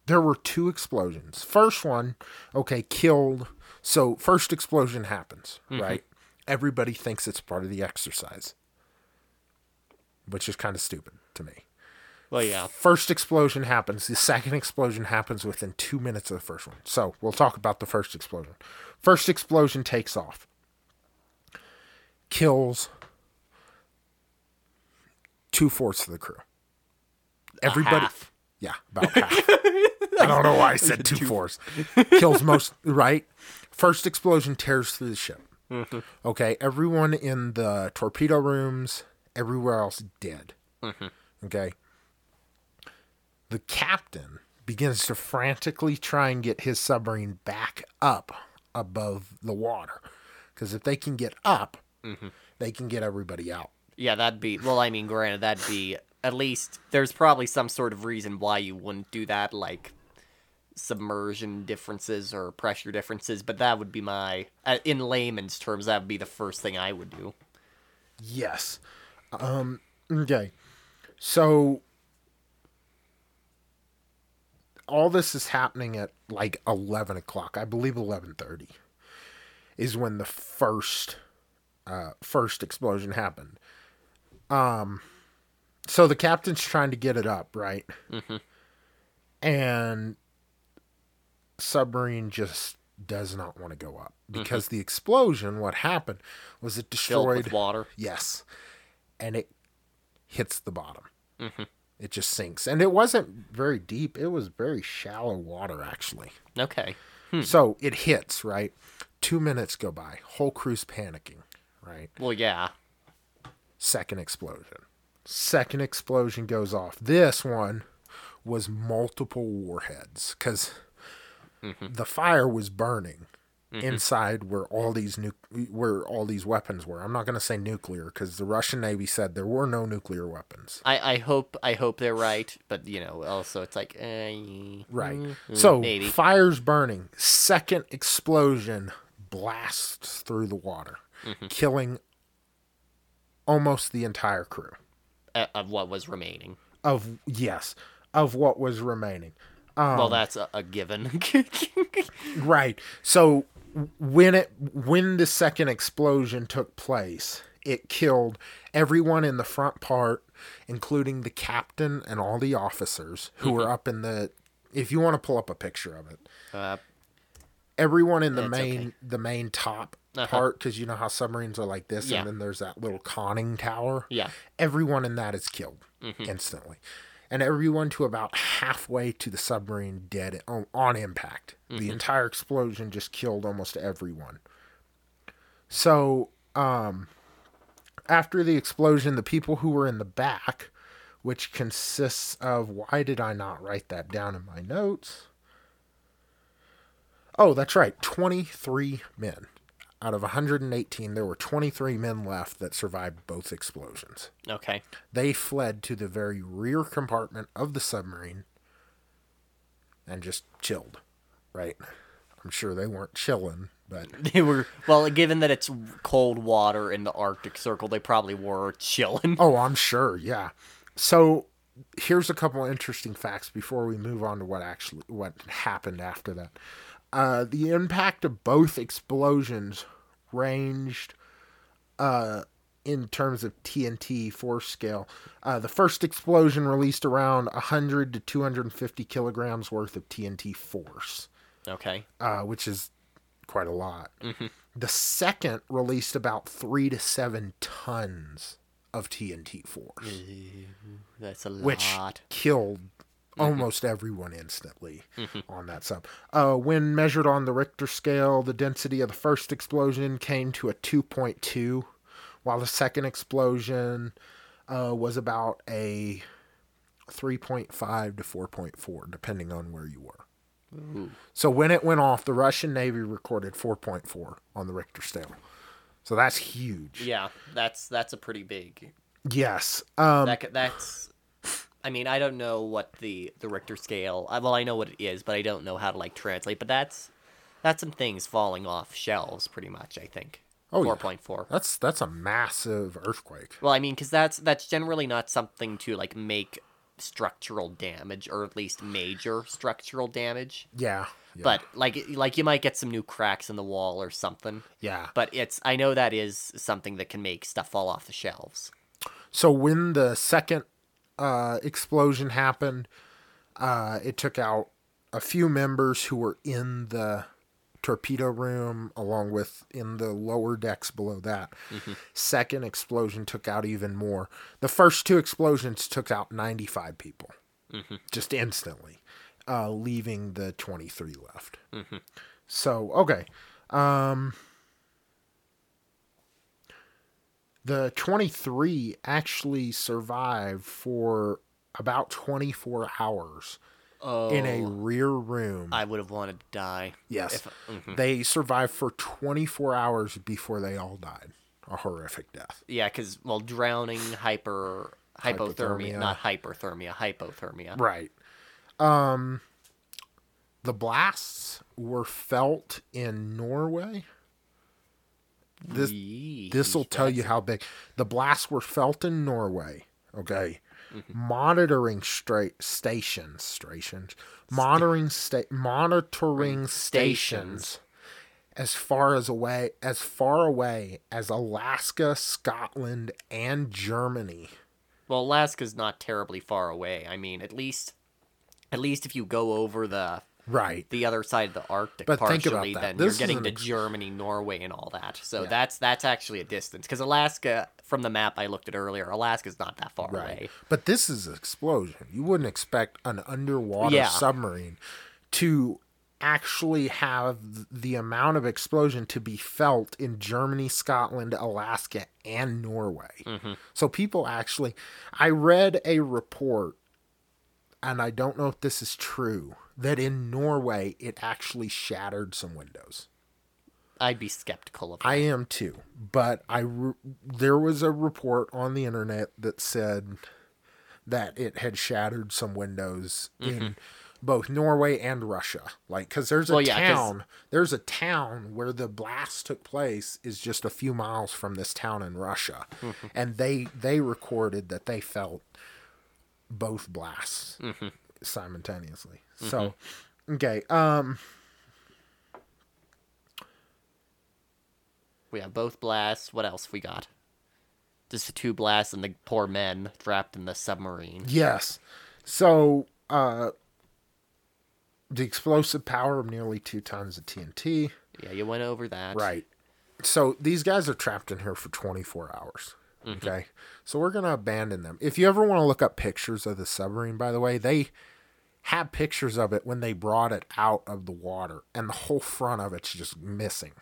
Speaker 2: there were two explosions. First one, okay, killed. So, first explosion happens, mm-hmm. right? Everybody thinks it's part of the exercise, which is kind of stupid to me.
Speaker 1: Well, yeah.
Speaker 2: First explosion happens. The second explosion happens within two minutes of the first one. So we'll talk about the first explosion. First explosion takes off, kills two fourths of the crew.
Speaker 1: Everybody.
Speaker 2: Yeah, about half. I don't know why I said (laughs) two, fourths. Kills most, right? First explosion tears through the ship. Mm-hmm. Okay, everyone in the torpedo rooms, everywhere else dead. Mm-hmm. Okay, the captain begins to frantically try and get his submarine back up above the water. Because if they can get up, mm-hmm. they can get everybody out.
Speaker 1: Yeah, that'd be. Well, I mean, granted, that'd be. At least there's probably some sort of reason why you wouldn't do that, like submersion differences or pressure differences, but that would be my. Uh, in layman's terms, that would be the first thing I would do.
Speaker 2: Yes. Um, okay. So all this is happening at like 11 o'clock. I believe 11.30 is when the first uh, first explosion happened. Um so the captain's trying to get it up right? Mm-hmm. and submarine just does not want to go up because mm-hmm. the explosion what happened was it destroyed
Speaker 1: water.
Speaker 2: Yes. And it hits the bottom. Mm-hmm it just sinks. And it wasn't very deep. It was very shallow water, actually.
Speaker 1: Okay.
Speaker 2: Hmm. So it hits, right? Two minutes go by. Whole crew's panicking, right?
Speaker 1: Well, yeah.
Speaker 2: Second explosion. Second explosion goes off. This one was multiple warheads because mm-hmm. the fire was burning mm-hmm. inside where all these nu- where all these weapons were. I'm not going to say nuclear because the Russian Navy said there were no nuclear weapons.
Speaker 1: I, I hope I hope they're right, but you know, also it's like eh,
Speaker 2: right. Mm, so maybe. fires burning. Second explosion blasts through the water, mm-hmm. killing almost the entire crew
Speaker 1: uh, of what was remaining.
Speaker 2: Of yes, of what was remaining. Um,
Speaker 1: well, that's a, a given. (laughs)
Speaker 2: right. So when it when the second explosion took place, it killed everyone in the front part, including the captain and all the officers who mm-hmm. were up in the. If you want to pull up a picture of it, uh, everyone in the main okay. the main top uh-huh. part, because you know how submarines are like this, yeah. and then there's that little conning tower.
Speaker 1: Yeah,
Speaker 2: everyone in that is killed mm-hmm. instantly and everyone to about halfway to the submarine dead on, on impact. Mm-hmm. The entire explosion just killed almost everyone. So, um, after the explosion, the people who were in the back, which consists of why did I not write that down in my notes? Oh, that's right, 23 men out of 118, there were 23 men left that survived both explosions.
Speaker 1: Okay.
Speaker 2: They fled to the very rear compartment of the submarine and just chilled, right? I'm sure they weren't chilling, but (laughs)
Speaker 1: they were. Well, given that it's cold water in the Arctic Circle, they probably were chilling.
Speaker 2: Oh, I'm sure. Yeah. So here's a couple interesting facts before we move on to what actually what happened after that. Uh, the impact of both explosions ranged uh, in terms of TNT force scale. Uh, the first explosion released around 100 to 250 kilograms worth of TNT force.
Speaker 1: Okay.
Speaker 2: Uh, which is quite a lot. Mm-hmm. The second released about three to seven tons of TNT force.
Speaker 1: That's a lot.
Speaker 2: Which killed. Almost everyone instantly mm-hmm. (laughs) on that sub. Uh, when measured on the Richter scale, the density of the first explosion came to a 2.2, while the second explosion uh, was about a 3.5 to 4.4, depending on where you were. Ooh. So when it went off, the Russian Navy recorded 4.4 on the Richter scale. So that's huge.
Speaker 1: Yeah, that's that's a pretty big.
Speaker 2: Yes. Um,
Speaker 1: that, that's. I mean, I don't know what the the Richter scale. Uh, well, I know what it is, but I don't know how to like translate. But that's that's some things falling off shelves, pretty much. I think.
Speaker 2: Oh, four point four. That's that's a massive earthquake.
Speaker 1: Well, I mean, because that's that's generally not something to like make structural damage, or at least major structural damage.
Speaker 2: Yeah.
Speaker 1: yeah. But like like you might get some new cracks in the wall or something.
Speaker 2: Yeah.
Speaker 1: But it's I know that is something that can make stuff fall off the shelves.
Speaker 2: So when the second uh, explosion happened, uh, it took out a few members who were in the torpedo room, along with in the lower decks below that. Mm-hmm. Second explosion took out even more. The first two explosions took out 95 people mm-hmm. just instantly, uh, leaving the 23 left. Mm-hmm. So, okay. Um, the 23 actually survived for about 24 hours oh, in a oh. rear room.
Speaker 1: I would have wanted to die.
Speaker 2: Yes. If, mm-hmm. They survived for 24 hours before they all died. A horrific death.
Speaker 1: Yeah, because, well, drowning, hyper, hypothermia, hypothermia, not hyperthermia, hypothermia.
Speaker 2: Right. Um, the blasts were felt in Norway. This this will tell you how big the blasts were felt in Norway. Okay, mm-hmm. monitoring straight stations, stations, monitoring sta- monitoring stations, stations as far as away as far away as Alaska, Scotland, and Germany.
Speaker 1: Well, Alaska's not terribly far away. I mean, at least at least if you go over the
Speaker 2: right
Speaker 1: the other side of the Arctic but partially, then this you're getting to ex- Germany, Norway, and all that. So yeah. that's that's actually a distance because Alaska, from the map I looked at earlier, Alaska's not that far right. away.
Speaker 2: But this is an explosion. You wouldn't expect an underwater yeah. submarine to actually have the amount of explosion to be felt in Germany, Scotland, Alaska, and Norway. Mm-hmm. So people actually, I read a report, and I don't know if this is true that in Norway it actually shattered some windows.
Speaker 1: I'd be skeptical of that.
Speaker 2: I am too, but I re- there was a report on the internet that said that it had shattered some windows mm-hmm. in both Norway and Russia. Like cuz there's a well, yeah, town, there's a town where the blast took place is just a few miles from this town in Russia. Mm-hmm. And they they recorded that they felt both blasts mm-hmm. Simultaneously. Mm-hmm. So, okay. Um,
Speaker 1: we have both blasts. What else we got? Just the two blasts and the poor men trapped in the submarine.
Speaker 2: Yes. So, uh, the explosive power of nearly two tons of TNT.
Speaker 1: Yeah, you went over that.
Speaker 2: Right. So these guys are trapped in here for 24 hours. Mm-hmm. Okay. So we're going to abandon them. If you ever want to look up pictures of the submarine, by the way, they have pictures of it when they brought it out of the water, and the whole front of it's just missing.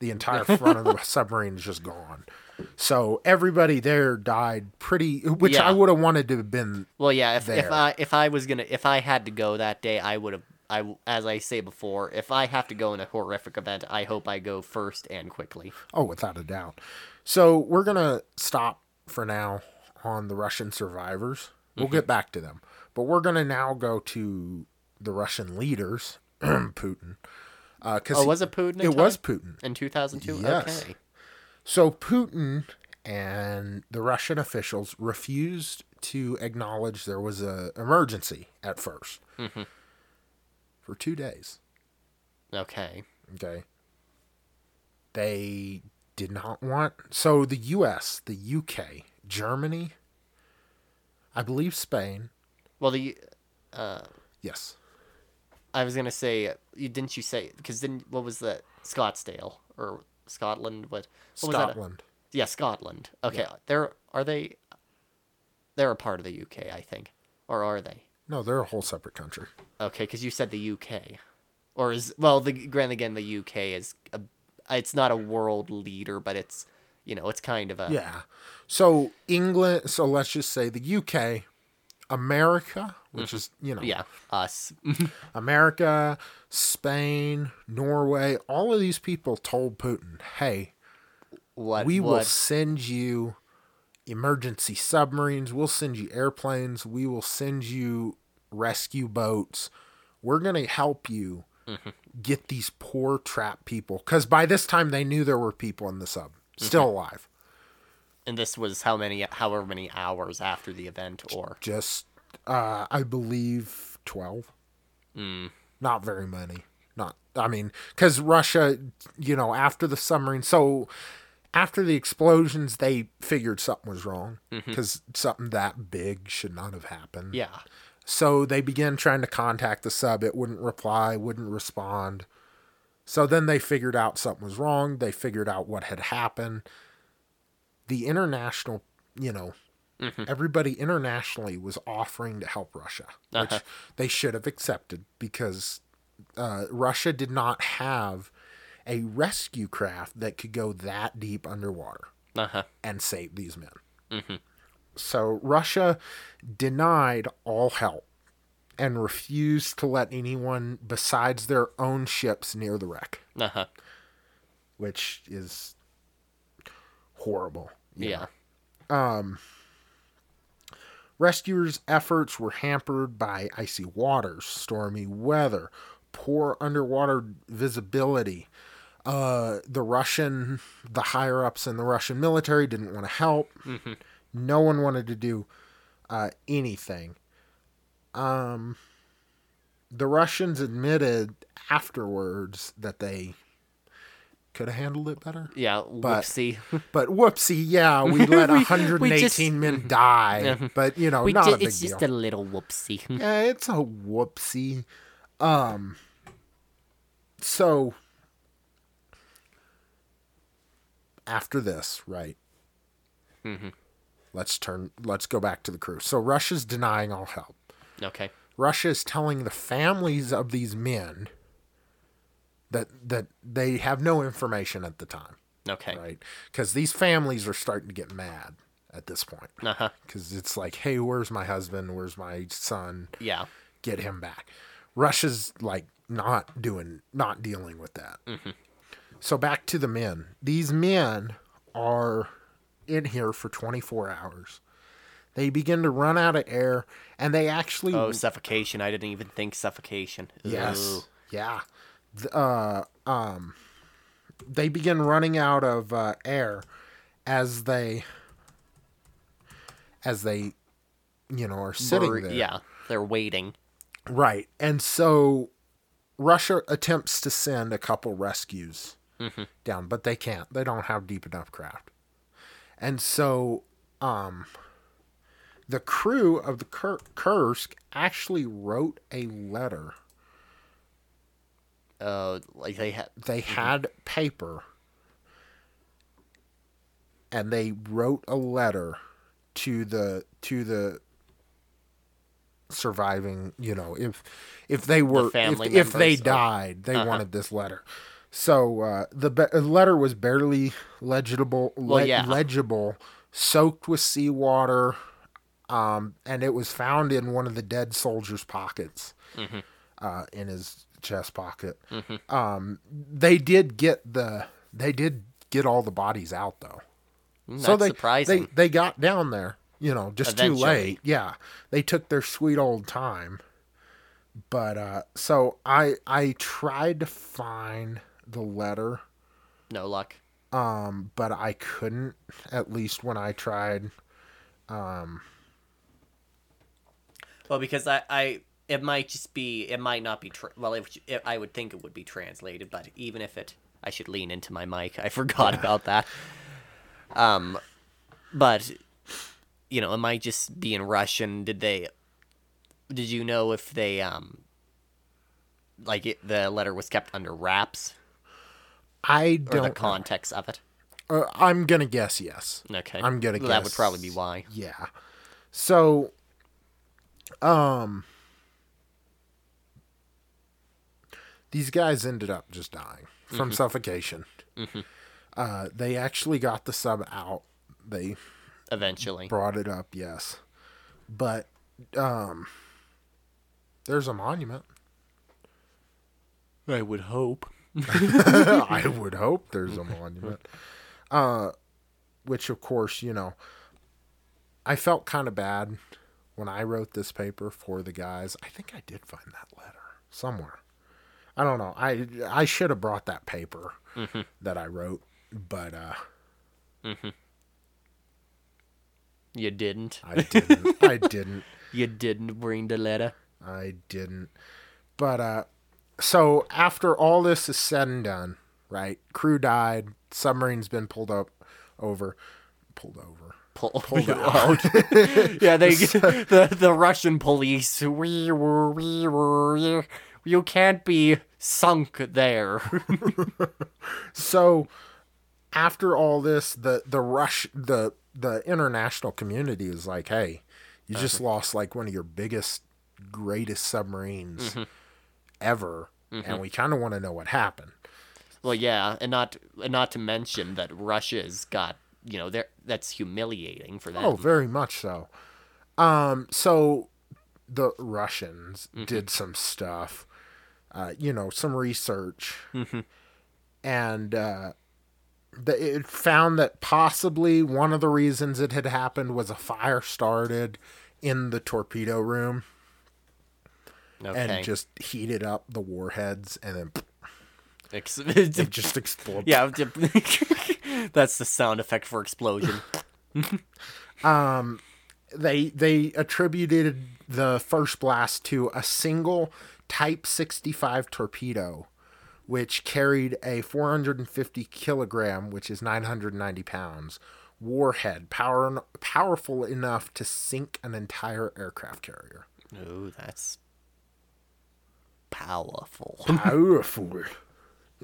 Speaker 2: The entire (laughs) front of the submarine is just gone. So everybody there died pretty, which yeah. I would have wanted to have been.
Speaker 1: Well, yeah. If, if I if I was gonna if I had to go that day, I would have. I as I say before, if I have to go in a horrific event, I hope I go first and quickly.
Speaker 2: Oh, without a doubt. So we're gonna stop for now on the Russian survivors. We'll mm-hmm. get back to them. But we're going to now go to the Russian leaders, (clears throat) Putin.
Speaker 1: Uh, cause oh, was it Putin?
Speaker 2: It was Putin
Speaker 1: in 2002. Yes. Okay.
Speaker 2: So Putin and the Russian officials refused to acknowledge there was a emergency at 1st mm-hmm. for two days.
Speaker 1: Okay.
Speaker 2: Okay. They did not want so the U.S., the U.K., Germany, I believe Spain,
Speaker 1: well, the uh,
Speaker 2: yes,
Speaker 1: I was gonna say you didn't you say because then what was that Scottsdale or Scotland? What, what
Speaker 2: Scotland?
Speaker 1: Yeah, Scotland. Okay, yeah. they're are they? They're a part of the UK, I think, or are they?
Speaker 2: No, they're a whole separate country.
Speaker 1: Okay, because you said the UK, or is well, the grant again, the UK is a, it's not a world leader, but it's you know it's kind of a
Speaker 2: yeah. So England. So let's just say the UK America, which is you know
Speaker 1: Yeah, us. (laughs)
Speaker 2: America, Spain, Norway, all of these people told Putin, "Hey,
Speaker 1: what
Speaker 2: we will send you emergency submarines. We'll send you airplanes. We will send you rescue boats. We're going to help you
Speaker 1: Mm-hmm.
Speaker 2: get these poor trapped people. Because by this time, they knew there were people in the sub
Speaker 1: Mm-hmm.
Speaker 2: still alive.
Speaker 1: And this was how many, however many hours after the event, or
Speaker 2: Just, uh, I believe, 12.
Speaker 1: Mm.
Speaker 2: Not very many. Not, I mean, because Russia, you know, after the submarine, so after the explosions, they figured something was wrong because something that big should not have happened.
Speaker 1: Mm-hmm. yeah,
Speaker 2: So they began trying to contact the sub. It wouldn't reply, wouldn't respond. So then they figured out something was wrong. They figured out what had happened. The international, you know, everybody internationally was offering to help Russia, which
Speaker 1: Uh-huh.
Speaker 2: they should have accepted because uh, Russia did not have a rescue craft that could go that deep underwater
Speaker 1: uh huh,
Speaker 2: and save these men. So Russia denied all help and refused to let anyone besides their own ships near the wreck,
Speaker 1: uh huh,
Speaker 2: which is horrible.
Speaker 1: yeah,
Speaker 2: know. Rescuers' efforts were hampered by icy waters, stormy weather, poor underwater visibility. Uh, the Russian, the higher ups in the Russian military didn't want to help. No one wanted to do uh, anything. Um, the Russians admitted afterwards that they could have handled it better.
Speaker 1: yeah.
Speaker 2: But-
Speaker 1: Whoopsie. (laughs)
Speaker 2: But whoopsie, yeah, we (laughs) let
Speaker 1: We- we
Speaker 2: 118
Speaker 1: just-
Speaker 2: men (laughs) die. But, you know,
Speaker 1: We
Speaker 2: not
Speaker 1: ju-
Speaker 2: a big
Speaker 1: it's
Speaker 2: deal.
Speaker 1: just a little whoopsie.
Speaker 2: Yeah, it's a whoopsie. Um so after this, right?
Speaker 1: Mm-hmm.
Speaker 2: Let's turn let's go back to the crew. So Russia's denying all help.
Speaker 1: okay.
Speaker 2: Russia is telling the families of these men that that they have no information at the time,
Speaker 1: Okay.
Speaker 2: right? Cuz these families are starting to get mad at this point.
Speaker 1: Uh huh.
Speaker 2: Cuz it's like, "Hey, where's my husband? Where's my son?"
Speaker 1: Yeah.
Speaker 2: get him back. Russia's like not doing, not dealing with that. So back to the men. These men are in here for 24 hours. They begin to run out of air, and they actually
Speaker 1: Oh, suffocation. I didn't even think suffocation.
Speaker 2: yes,
Speaker 1: Ooh.
Speaker 2: yeah. Uh, um, they begin running out of uh, air as they as they you know are sitting there.
Speaker 1: Yeah. They're waiting.
Speaker 2: Right. And so Russia attempts to send a couple rescues down, but they can't. They don't have deep enough craft. And so um the crew of the Kur- Kursk actually wrote a letter.
Speaker 1: Uh, like they had.
Speaker 2: They had paper and they wrote a letter to the to the surviving you know if if they were if, if they died they
Speaker 1: Uh-huh.
Speaker 2: wanted this letter so uh, the be- letter was barely legible le-
Speaker 1: Well, yeah.
Speaker 2: legible soaked with seawater um, and it was found in one of the dead soldier's pockets
Speaker 1: Mm-hmm.
Speaker 2: uh, in his chest pocket um, they did get the they did get all the bodies out though
Speaker 1: Mm,
Speaker 2: so they,
Speaker 1: surprising.
Speaker 2: They they got down there, you know, just too late. Yeah, they took their sweet old time. But uh, so I I tried to find the letter,
Speaker 1: no luck.
Speaker 2: um, but I couldn't. At least when I tried. Um.
Speaker 1: Well, because I, I, it might just be, it might not be. Tra- well, if, if I would think it would be translated, but even if it, I should lean into my mic. I (laughs) forgot about that. Um, but you know, it might just be in Russian. Did they? Did you know if they um, like it, the letter was kept under wraps
Speaker 2: I don't.
Speaker 1: or the
Speaker 2: know.
Speaker 1: context of it?
Speaker 2: Uh, I'm gonna guess yes.
Speaker 1: Okay,
Speaker 2: I'm gonna
Speaker 1: Well, that would probably be why.
Speaker 2: Yeah. So, um, these guys ended up just dying from suffocation. Uh, they actually got the sub out. They
Speaker 1: Eventually,
Speaker 2: brought it up, yes, but um, there's a monument.
Speaker 1: I would hope. (laughs) (laughs)
Speaker 2: I would hope there's a monument. Uh, which of course, you know, I felt kind of bad when I wrote this paper for the guys. I think I did find that letter somewhere. I don't know. I I should have brought that paper
Speaker 1: Mm-hmm.
Speaker 2: that I wrote, but uh,
Speaker 1: You didn't.
Speaker 2: I didn't. (laughs) I didn't.
Speaker 1: You didn't bring the letter.
Speaker 2: I didn't. But uh so after all this is said and done, right? Crew died, submarine's been pulled up over pulled over.
Speaker 1: Pull,
Speaker 2: Pulled
Speaker 1: out. (laughs) yeah, they (laughs) the the Russian police. We were we were you can't be sunk there. (laughs)
Speaker 2: So after all this, the the rush the the international community is like, hey, you just uh-huh. lost like one of your biggest, greatest submarines mm-hmm. ever, and mm-hmm. we kind of want to know what happened.
Speaker 1: well, yeah, and not and not to mention that Russia's got you know there that's humiliating for oh, them.
Speaker 2: Oh, very much so. Um, so the Russians mm-hmm. did some stuff, uh, you know, some research, and uh, the, it found that possibly one of the reasons it had happened was a fire started in the torpedo room
Speaker 1: okay.
Speaker 2: and just heated up the warheads, and then
Speaker 1: Ex- (laughs)
Speaker 2: it (laughs) just exploded.
Speaker 1: yeah, (laughs) that's the sound effect for explosion.
Speaker 2: um, they they attributed the first blast to a single Type 65 torpedo, which carried a 450 kilogram, which is 990 pounds, warhead, power, powerful enough to sink an entire aircraft carrier.
Speaker 1: Oh, that's powerful. (laughs)
Speaker 2: Powerful,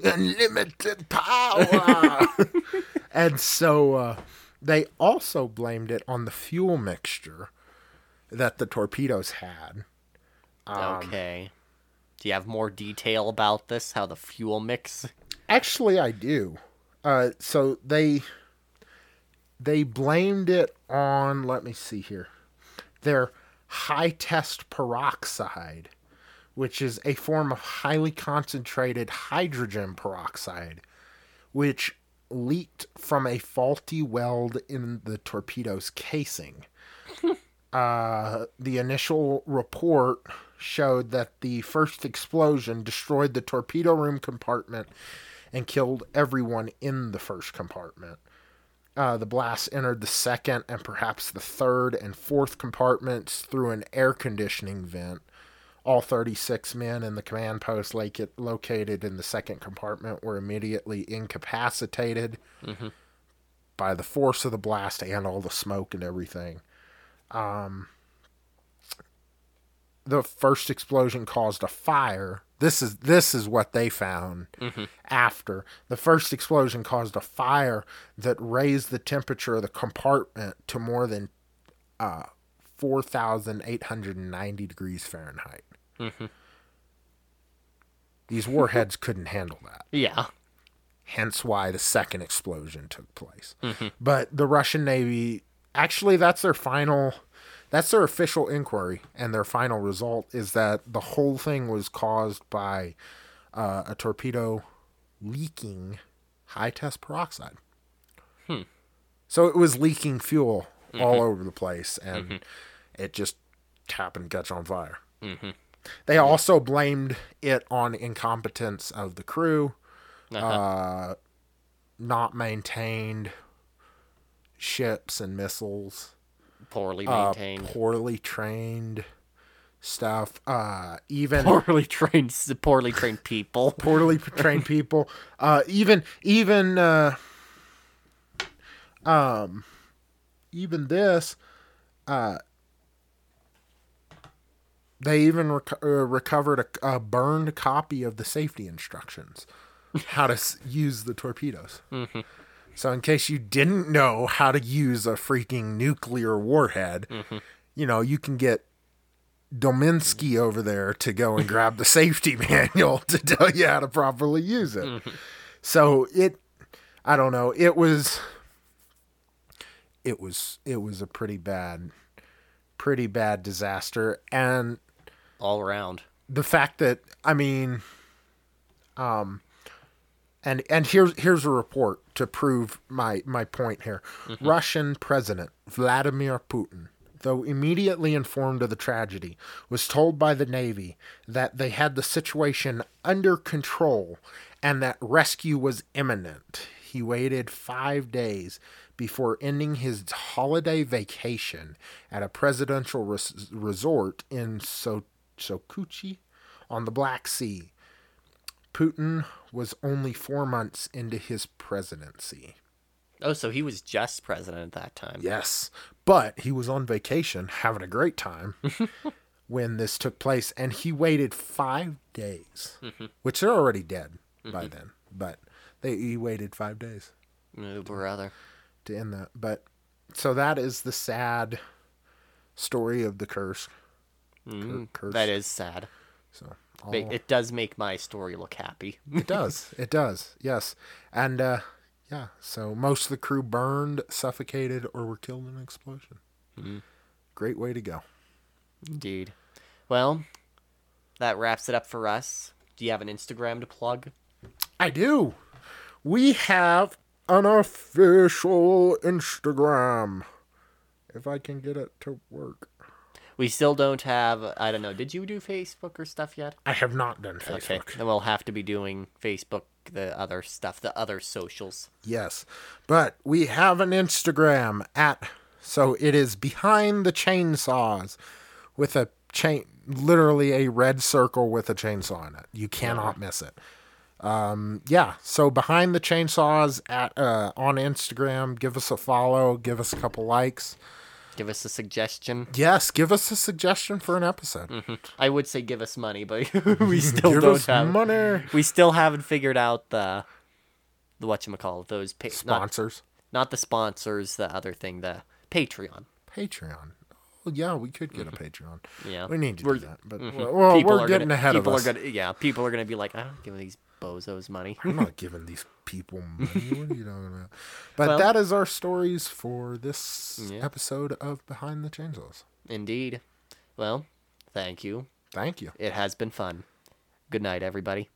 Speaker 2: unlimited power. (laughs) and so uh, they also blamed it on the fuel mixture that the torpedoes had.
Speaker 1: okay. Do you have more detail about this? How the fuel mix?
Speaker 2: Actually, I do. Uh, so they they blamed it on. Let me see here. Their high test peroxide, which is a form of highly concentrated hydrogen peroxide, which leaked from a faulty weld in the torpedo's casing. (laughs) uh, the initial report showed that the first explosion destroyed the torpedo room compartment and killed everyone in the first compartment. Uh, the blast entered the second and perhaps the third and fourth compartments through an air conditioning vent. All 36 men in the command post loca- located in the second compartment were immediately incapacitated by the force of the blast and all the smoke and everything. Um, the first explosion caused a fire. This is this is what they found mm-hmm. after the first explosion caused a fire that raised the temperature of the compartment to more than uh, four thousand eight hundred and ninety degrees Fahrenheit. Mm-hmm. These warheads (laughs) couldn't handle that
Speaker 1: Yeah.
Speaker 2: hence why the second explosion took place. Mm-hmm. But the Russian Navy, actually, that's their final, that's their official inquiry, and their final result is that the whole thing was caused by uh, a torpedo leaking high test peroxide. Hmm. So it was leaking fuel all mm-hmm. over the place, and mm-hmm. it just happened to catch on fire. Mm-hmm. They also blamed it on incompetence of the crew uh-huh. uh, not maintained ships and missiles,
Speaker 1: Poorly
Speaker 2: uh,
Speaker 1: maintained.
Speaker 2: poorly trained stuff, uh, even
Speaker 1: poorly trained, poorly trained people. (laughs)
Speaker 2: poorly trained people, uh, even even uh, um, even this, uh, they even uh, recovered a, a burned copy of the safety instructions, how to s- use the torpedoes. So, in case you didn't know how to use a freaking nuclear warhead, you know, you can get Dominsky over there to go and grab the safety (laughs) manual to tell you how to properly use it. So, it, I don't know, it was, it was, it was a pretty bad, pretty bad disaster. And
Speaker 1: all around.
Speaker 2: The fact that I mean, um, and and here's here's a report to prove my my point here. Mm-hmm. Russian President Vladimir Putin, though immediately informed of the tragedy, was told by the Navy that they had the situation under control and that rescue was imminent. He waited five days before ending his holiday vacation at a presidential res- resort in so- Sokuchi on the Black Sea. Putin was only four months into his presidency.
Speaker 1: Oh, so he was just president at that time.
Speaker 2: Yes, but he was on vacation having a great time (laughs) when this took place, and he waited five days, mm-hmm. which they're already dead mm-hmm. by then. But they he waited five days.
Speaker 1: Oh, brother.
Speaker 2: To end that, but so that is the sad story of the Kursk.
Speaker 1: Mm, Kursk. That is sad. So all... it does make my story look happy.
Speaker 2: it does. (laughs) It does. Yes, and uh, yeah. So most of the crew burned, suffocated, or were killed in an explosion. Mm. Great way to go.
Speaker 1: Indeed. Well, that wraps it up for us. Do you have an Instagram to plug?
Speaker 2: I do. We have an official Instagram. If I can get it to work.
Speaker 1: We still don't have. I don't know. Did you do Facebook or stuff yet?
Speaker 2: I have not done Facebook. Okay,
Speaker 1: then we'll have to be doing Facebook, the other stuff, the other socials.
Speaker 2: Yes, but we have an Instagram at. So it is behind the chainsaws, with a chain, literally a red circle with a chainsaw in it. You cannot yeah. miss it. Um, yeah, so behind the chainsaws at uh, on Instagram, give us a follow, give us a couple likes.
Speaker 1: Give us a suggestion.
Speaker 2: Yes, give us a suggestion for an episode.
Speaker 1: Mm-hmm. I would say give us money, but (laughs) we still don't have money. We still haven't figured out the the what you call those
Speaker 2: pa- sponsors.
Speaker 1: Not, not, the sponsors. The other thing, the Patreon.
Speaker 2: Patreon. Well, yeah, we could get a mm-hmm. Patreon.
Speaker 1: Yeah,
Speaker 2: we need to we're, do that, but mm-hmm. well, we're getting
Speaker 1: gonna,
Speaker 2: ahead
Speaker 1: of
Speaker 2: us.
Speaker 1: Are gonna, yeah, people are gonna be like, I don't give these bozos money.
Speaker 2: I'm not giving these people money. what are you talking about? But well, that is our stories for this yeah. episode of Behind the Chainsaws.
Speaker 1: Indeed. Well, thank you.
Speaker 2: Thank you.
Speaker 1: It has been fun. Good night, everybody.